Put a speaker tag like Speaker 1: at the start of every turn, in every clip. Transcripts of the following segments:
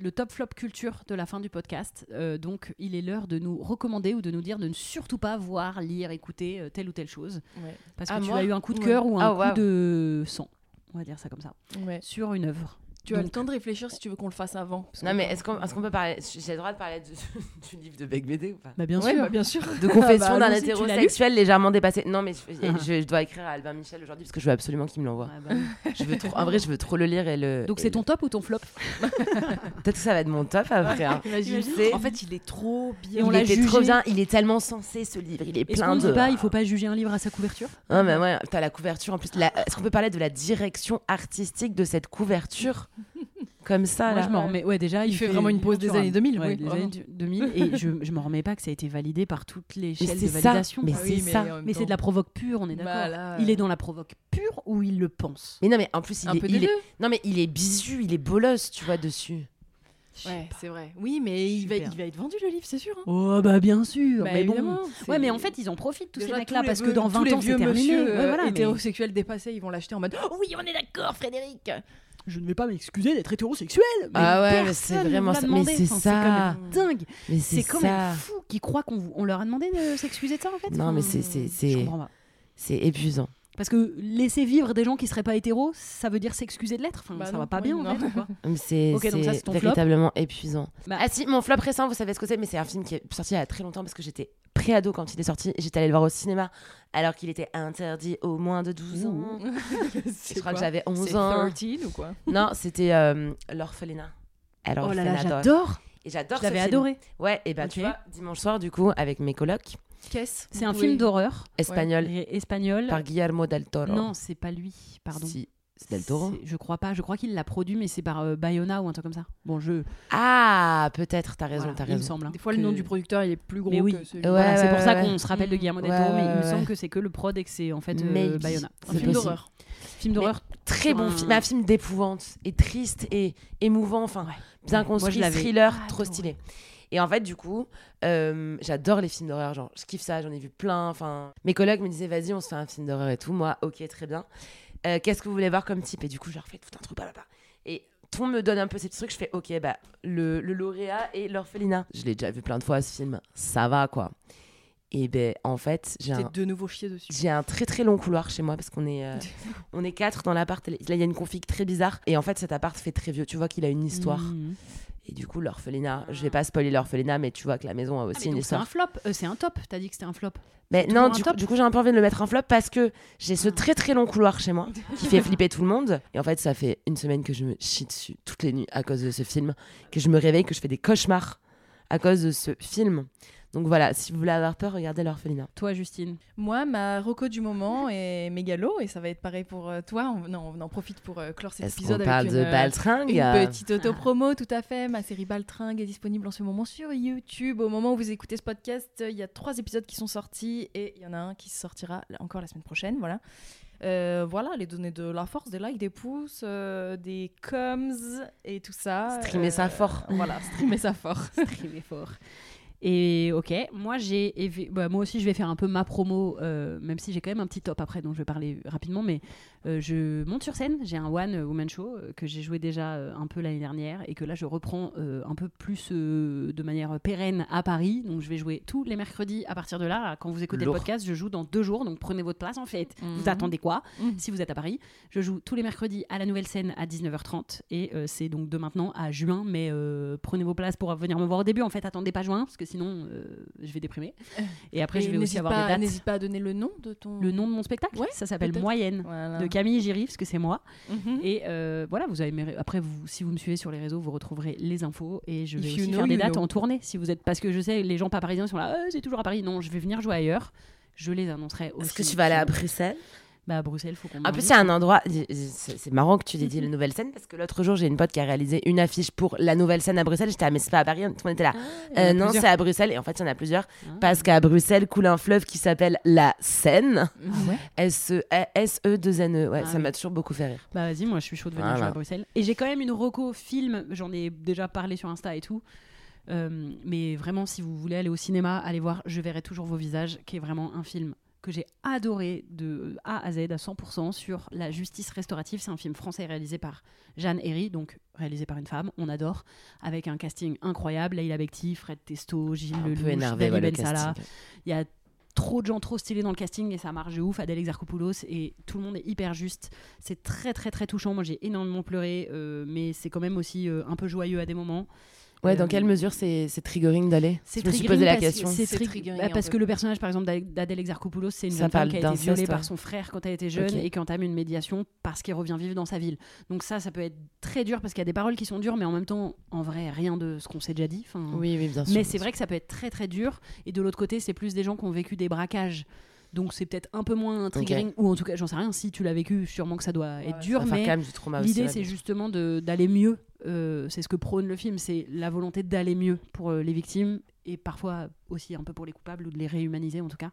Speaker 1: Le top flop culture de la fin du podcast. Euh, donc, il est l'heure de nous recommander ou de nous dire de ne surtout pas voir, lire, écouter euh, telle ou telle chose. Parce que
Speaker 2: Ah,
Speaker 1: tu
Speaker 2: moi
Speaker 1: as eu un coup de
Speaker 2: Ouais.
Speaker 1: cœur ou un
Speaker 2: Ah,
Speaker 1: coup de sang. On va dire ça comme ça.
Speaker 2: Ouais.
Speaker 1: Sur une œuvre.
Speaker 2: Tu as le temps de réfléchir si tu veux qu'on le fasse avant. parce
Speaker 3: Non,
Speaker 2: que-
Speaker 3: mais est-ce qu'on est qu'on peut parler J'ai le droit de parler du, du livre de Beck BD ou pas?
Speaker 1: Bah, bien
Speaker 2: Ouais,
Speaker 1: sûr.
Speaker 2: bah, bien sûr.
Speaker 3: De confession
Speaker 1: Bah,
Speaker 3: d'un
Speaker 1: allons-y, tu l'as lu
Speaker 3: hétérosexuel légèrement dépassé. Non, mais je,
Speaker 1: Ah.
Speaker 3: je- je dois écrire à Albin Michel aujourd'hui parce que je veux absolument qu'il me l'envoie.
Speaker 1: Ouais, bah oui.
Speaker 3: Je veux trop, en vrai, je veux trop le lire et le.
Speaker 1: Donc,
Speaker 3: et
Speaker 1: c'est
Speaker 3: le-
Speaker 1: ton top ou ton flop?
Speaker 3: Peut-être que ça va être mon top après. hein.
Speaker 2: Imagine. En fait, il est trop bien.
Speaker 1: Et on
Speaker 3: il
Speaker 1: l'a
Speaker 3: était
Speaker 1: jugé.
Speaker 3: trop bien. Il est tellement sensé ce livre. Il est
Speaker 1: Est-ce
Speaker 3: plein
Speaker 1: qu'on
Speaker 3: de.
Speaker 1: dit pas, il faut pas juger un livre à sa couverture?
Speaker 3: Non, mais ouais, t'as la couverture en plus. la- Est-ce qu'on peut parler de la direction artistique de cette couverture? Comme ça,
Speaker 1: Moi,
Speaker 3: là
Speaker 1: je m'en remets. Ouais, déjà,
Speaker 2: Il fait vraiment une pause des
Speaker 1: culturelle.
Speaker 2: années 2000,
Speaker 1: Ouais,
Speaker 2: oui,
Speaker 1: des
Speaker 2: vraiment.
Speaker 1: années 2000. Et je, je m'en remets pas que ça a été validé par toutes les
Speaker 3: Mais
Speaker 1: chaînes
Speaker 3: c'est
Speaker 1: de
Speaker 3: ça.
Speaker 1: validation.
Speaker 3: Mais
Speaker 2: Ah
Speaker 3: c'est
Speaker 2: oui,
Speaker 3: ça.
Speaker 1: Mais c'est de la provoque pure, on est d'accord.
Speaker 2: Bah, là,
Speaker 1: Il
Speaker 2: euh,
Speaker 1: est dans la provoque pure ou il le pense
Speaker 3: Mais non, mais en plus, il
Speaker 2: Un
Speaker 3: est. il est-. Non, mais il est bisu, il est bolos, tu vois, dessus.
Speaker 2: Ouais, c'est vrai. Oui, mais il va, il va être vendu le livre, c'est sûr. hein.
Speaker 1: Oh bah bien sûr.
Speaker 2: Bah,
Speaker 1: mais bon. Ouais, mais en fait, ils en profitent tous
Speaker 2: Déjà,
Speaker 1: ces mecs-là
Speaker 2: tous
Speaker 1: parce que dans
Speaker 2: tous
Speaker 1: 20
Speaker 2: les
Speaker 1: ans, c'est
Speaker 2: vieux
Speaker 1: terminé.
Speaker 2: monsieur,
Speaker 1: Ouais,
Speaker 2: euh,
Speaker 1: mais
Speaker 2: hétérosexuels dépassés, ils vont l'acheter en mode Oh oui, on est d'accord, Frédéric.
Speaker 1: Je ne vais pas m'excuser d'être hétérosexuel. Mais
Speaker 3: Ah ouais, mais c'est vraiment ça. Mais c'est
Speaker 1: Enfin,
Speaker 3: ça.
Speaker 1: quand même dingue.
Speaker 3: Mais
Speaker 1: C'est
Speaker 3: c'est
Speaker 1: quand même fou qu'ils croient qu'on vous- on leur a demandé de s'excuser de ça en fait.
Speaker 3: Non, mais c'est- c'est- c'est-. C'est épuisant.
Speaker 1: Parce que laisser vivre des gens qui seraient pas hétéros, ça veut dire s'excuser de l'être. Enfin,
Speaker 2: Bah
Speaker 1: ça
Speaker 2: non,
Speaker 1: va pas
Speaker 2: oui,
Speaker 1: bien en fait.
Speaker 3: C'est
Speaker 1: c'est flop.
Speaker 3: véritablement épuisant.
Speaker 1: Bah-
Speaker 3: Ah si, mon flop récent, vous savez ce que c'est, mais c'est un film qui est sorti il y a très longtemps parce que j'étais pré-ado quand il est sorti j'étais allée le voir au cinéma alors qu'il était interdit aux moins de 12 ans. Je crois que j'avais 11
Speaker 2: C'est
Speaker 3: ans.
Speaker 2: 13 ou quoi?
Speaker 3: Non, c'était euh, l'orphelinat. Alors,
Speaker 1: Oh là là, j'adore.
Speaker 3: Et j'adore
Speaker 1: Je l'avais adoré.
Speaker 3: Ouais, et bah
Speaker 1: Ok.
Speaker 3: tu vois, dimanche soir du coup avec mes colocs,
Speaker 2: Qu'est-ce
Speaker 1: C'est un film d'horreur
Speaker 3: espagnol par Guillermo del Toro.
Speaker 1: Non, c'est pas lui. Pardon.
Speaker 3: Si, c'est del Toro.
Speaker 1: Je crois pas. Je crois qu'il l'a produit, mais c'est par euh, Bayona ou un truc comme ça. Bon, je.
Speaker 3: Ah, peut-être, t'as raison,
Speaker 1: voilà,
Speaker 3: t'as
Speaker 1: il me
Speaker 3: raison.
Speaker 1: semble. hein,
Speaker 2: Des fois, le nom du producteur, il est plus gros
Speaker 1: Mais oui.
Speaker 2: que celui
Speaker 3: Ouais,
Speaker 1: Voilà, c'est
Speaker 3: ouais,
Speaker 1: pour ça qu'on se rappelle de Guillermo del
Speaker 3: Ouais,
Speaker 1: Toro, mais
Speaker 3: ouais,
Speaker 1: il me semble que c'est que le prod et que c'est en fait euh. Bayona.
Speaker 2: Un film d'horreur.
Speaker 1: Film d'horreur.
Speaker 3: Très bon
Speaker 1: un-
Speaker 3: film, un film d'épouvante et triste et émouvant, enfin bien construit, thriller, trop stylé. Et en fait, du coup, euh, j'adore les films d'horreur, genre je kiffe ça, j'en ai vu plein. Enfin, mes collègues me disaient vas-y, on se fait un film d'horreur et tout. Moi, ok, très bien. Euh, Qu'est-ce que vous voulez voir comme type? Et du coup, je leur fais tout un truc, blablabla. Et tout me donne un peu ces petits trucs. Je fais ok, bah le, le lauréat et l'orphelinat. Je l'ai déjà vu plein de fois ce film, ça va quoi. Et ben en fait, j'ai un,
Speaker 2: de nouveau chier dessus.
Speaker 3: j'ai un très très long couloir chez moi parce qu'on est, euh, on est quatre dans l'appart. Là, il y a une config très bizarre. Et en fait, cet appart fait très vieux. Tu vois qu'il a une histoire.
Speaker 1: Mhm.
Speaker 3: Et du coup, l'orphelinat, je vais pas spoiler l'orphelinat, mais tu vois que la maison a
Speaker 1: Ah,
Speaker 3: aussi
Speaker 1: mais
Speaker 3: une
Speaker 1: donc c'est un
Speaker 3: histoire.
Speaker 1: flop. Euh, c'est un top. T'as dit que c'était un flop.
Speaker 3: Mais non, du coup,
Speaker 1: top
Speaker 3: du coup, j'ai un peu envie de le mettre en flop parce que j'ai ce très très long couloir chez moi qui fait flipper tout le monde. Et en fait, ça fait une semaine que je me chie dessus toutes les nuits à cause de ce film, que je me réveille, que je fais des cauchemars à cause de ce film. Donc voilà, si vous voulez avoir peur, regardez l'orphelinat.
Speaker 1: Toi, Justine.
Speaker 2: Moi, ma reco du moment est Mégalo, et ça va être pareil pour euh, toi. On, non, on en profite pour euh, clore cet
Speaker 3: Est-ce
Speaker 2: épisode
Speaker 3: qu'on
Speaker 2: avec
Speaker 3: parle
Speaker 2: une,
Speaker 3: de
Speaker 2: euh,
Speaker 3: Baltringue
Speaker 2: Une petite auto-promo, tout à fait. Ma série Baltringue est disponible en ce moment sur YouTube. Au moment où vous écoutez ce podcast, il y a trois épisodes qui sont sortis et il y en a un qui sortira encore la semaine prochaine. Voilà. Euh, voilà, les données de la force, des likes, des pouces, euh, des coms et tout ça.
Speaker 3: Streamer ça fort.
Speaker 2: Voilà, streamer ça fort.
Speaker 1: Très fort. Et ok, moi j'ai, bah, moi aussi je vais faire un peu ma promo, euh, même si j'ai quand même un petit top après dont je vais parler rapidement, mais euh, je monte sur scène, j'ai un one woman show euh, que j'ai joué déjà un peu l'année dernière et que là je reprends euh, un peu plus de manière pérenne à Paris, donc je vais jouer tous les mercredis à partir de là. Quand vous écoutez
Speaker 3: Lourd.
Speaker 1: le podcast, je joue dans deux jours, donc prenez votre place en fait. Vous
Speaker 2: Mhm.
Speaker 1: attendez quoi
Speaker 2: Mhm.
Speaker 1: si vous êtes à Paris? Je joue tous les mercredis à la nouvelle scène à 19h30 et c'est donc de maintenant à juin, mais prenez vos places pour venir me voir au début. En fait, attendez pas juin parce que sinon euh, je vais déprimer. Et après,
Speaker 2: Et
Speaker 1: je vais aussi avoir
Speaker 2: pas-
Speaker 1: des dates.
Speaker 2: N'hésite pas à donner le nom de ton.
Speaker 1: Le nom de mon spectacle,
Speaker 2: Ouais,
Speaker 1: ça s'appelle. Moyenne.
Speaker 2: Voilà.
Speaker 1: De Camille Giry, parce que c'est moi.
Speaker 2: Mhm.
Speaker 1: Et euh, voilà, vous avez mes après vous, si vous me suivez sur les réseaux, vous retrouverez les infos et je
Speaker 2: If
Speaker 1: vais
Speaker 2: you
Speaker 1: aussi
Speaker 2: know,
Speaker 1: faire des dates
Speaker 2: know.
Speaker 1: en tournée. Si vous êtes, parce que je sais les gens pas parisiens sont là, Ah, c'est toujours à Paris. Non, je vais venir jouer ailleurs. Je les annoncerai aussi.
Speaker 3: Est-ce que tu vas aller à Bruxelles?
Speaker 1: Bah, à Bruxelles, faut qu'on.
Speaker 3: En plus, c'est un endroit. C'est marrant que tu dédies la nouvelle scène parce que l'autre jour, j'ai une pote qui a réalisé une affiche pour la nouvelle scène à Bruxelles. J'étais, ah, mais c'est pas à Paris, tout le monde était là.
Speaker 1: il y en a
Speaker 3: Euh, non, c'est à Bruxelles. Et en fait, il y en a plusieurs.
Speaker 1: Ah.
Speaker 3: Parce qu'à Bruxelles coule un fleuve qui s'appelle la Seine.
Speaker 2: Ah ouais?
Speaker 3: S-E-2-N-E. E. Ouais,
Speaker 1: Ah
Speaker 3: ça m'a toujours beaucoup fait rire.
Speaker 1: Bah vas-y, moi je suis chaud de venir jouer à Bruxelles. Et j'ai quand même une reco film, j'en ai déjà parlé sur Insta et tout. Euh, mais vraiment, si vous voulez aller au cinéma, allez voir Je verrai toujours vos visages, qui est vraiment un film que j'ai adoré de A à Z à 100% sur la justice restaurative. C'est un film français réalisé par Jeanne Herry, donc réalisé par une femme, on adore, avec un casting incroyable. Leïla Bekti, Fred Testo, Gilles
Speaker 3: peu
Speaker 1: Lelouch,
Speaker 3: énervé,
Speaker 1: Dali
Speaker 3: ouais, le
Speaker 1: Ben. Il y a trop de gens trop stylés dans le casting et ça marche de ouf. Adèle Exarchopoulos et tout le monde est hyper juste. C'est très très très touchant. Moi j'ai énormément pleuré, euh, mais c'est quand même aussi euh, un peu joyeux à des moments.
Speaker 3: Ouais,
Speaker 1: Euh,
Speaker 3: dans quelle mesure c'est c'est triggering d'aller?
Speaker 1: C'est
Speaker 3: Je me suis posé la question.
Speaker 1: C'est
Speaker 2: C'est
Speaker 1: tri-
Speaker 2: triggering
Speaker 1: bah, parce que le personnage, par exemple, d'A- d'Adèle Exarchopoulos, c'est une
Speaker 3: Ça
Speaker 1: jeune femme qui a été violée
Speaker 3: ouais.
Speaker 1: par son frère quand elle était jeune et qui entame une médiation parce qu'il revient vivre dans sa ville. Donc ça, ça peut être très dur parce qu'il y a des paroles qui sont dures, mais en même temps, en vrai, rien de ce qu'on s'est déjà dit. Enfin,
Speaker 3: Oui, oui, bien sûr.
Speaker 1: mais c'est vrai que ça peut être très très dur. Et de l'autre côté, c'est plus des gens qui ont vécu des braquages. Donc c'est peut-être un peu moins triggering. Ou en tout cas, j'en sais rien. Si tu l'as vécu, sûrement que ça doit être
Speaker 2: Ouais,
Speaker 1: dur. Mais
Speaker 3: quand même du trauma aussi,
Speaker 1: l'idée, c'est justement d'aller mieux. Euh, c'est ce que prône le film. C'est la volonté d'aller mieux pour euh, les victimes et parfois aussi un peu pour les coupables ou de les réhumaniser en tout cas.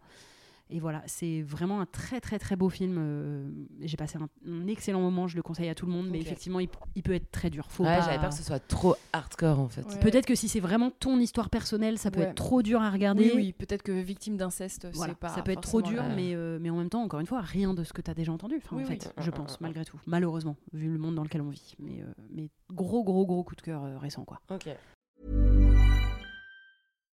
Speaker 1: Et voilà, c'est vraiment un très très très beau film. euh, J'ai passé un, un excellent moment, je le conseille à tout le monde, mais effectivement, il, il peut être très dur. Faut
Speaker 3: Ouais,
Speaker 1: pas-
Speaker 3: j'avais peur que ce soit trop hardcore en fait.
Speaker 2: Ouais.
Speaker 1: Peut-être que si c'est vraiment ton histoire personnelle, ça peut
Speaker 2: Ouais.
Speaker 1: être trop dur à regarder.
Speaker 2: Oui, oui, peut-être que victime d'inceste,
Speaker 1: Voilà,
Speaker 2: c'est pas.
Speaker 1: ça peut être trop dur, mais, euh, mais en même temps, encore une fois, rien de ce que tu as déjà entendu, enfin,
Speaker 2: Oui,
Speaker 1: en
Speaker 2: oui.
Speaker 1: fait, je pense, malgré tout. Malheureusement, vu le monde dans lequel on vit. Mais, euh, mais gros, gros, gros coup de cœur euh, récent, quoi.
Speaker 3: Ok.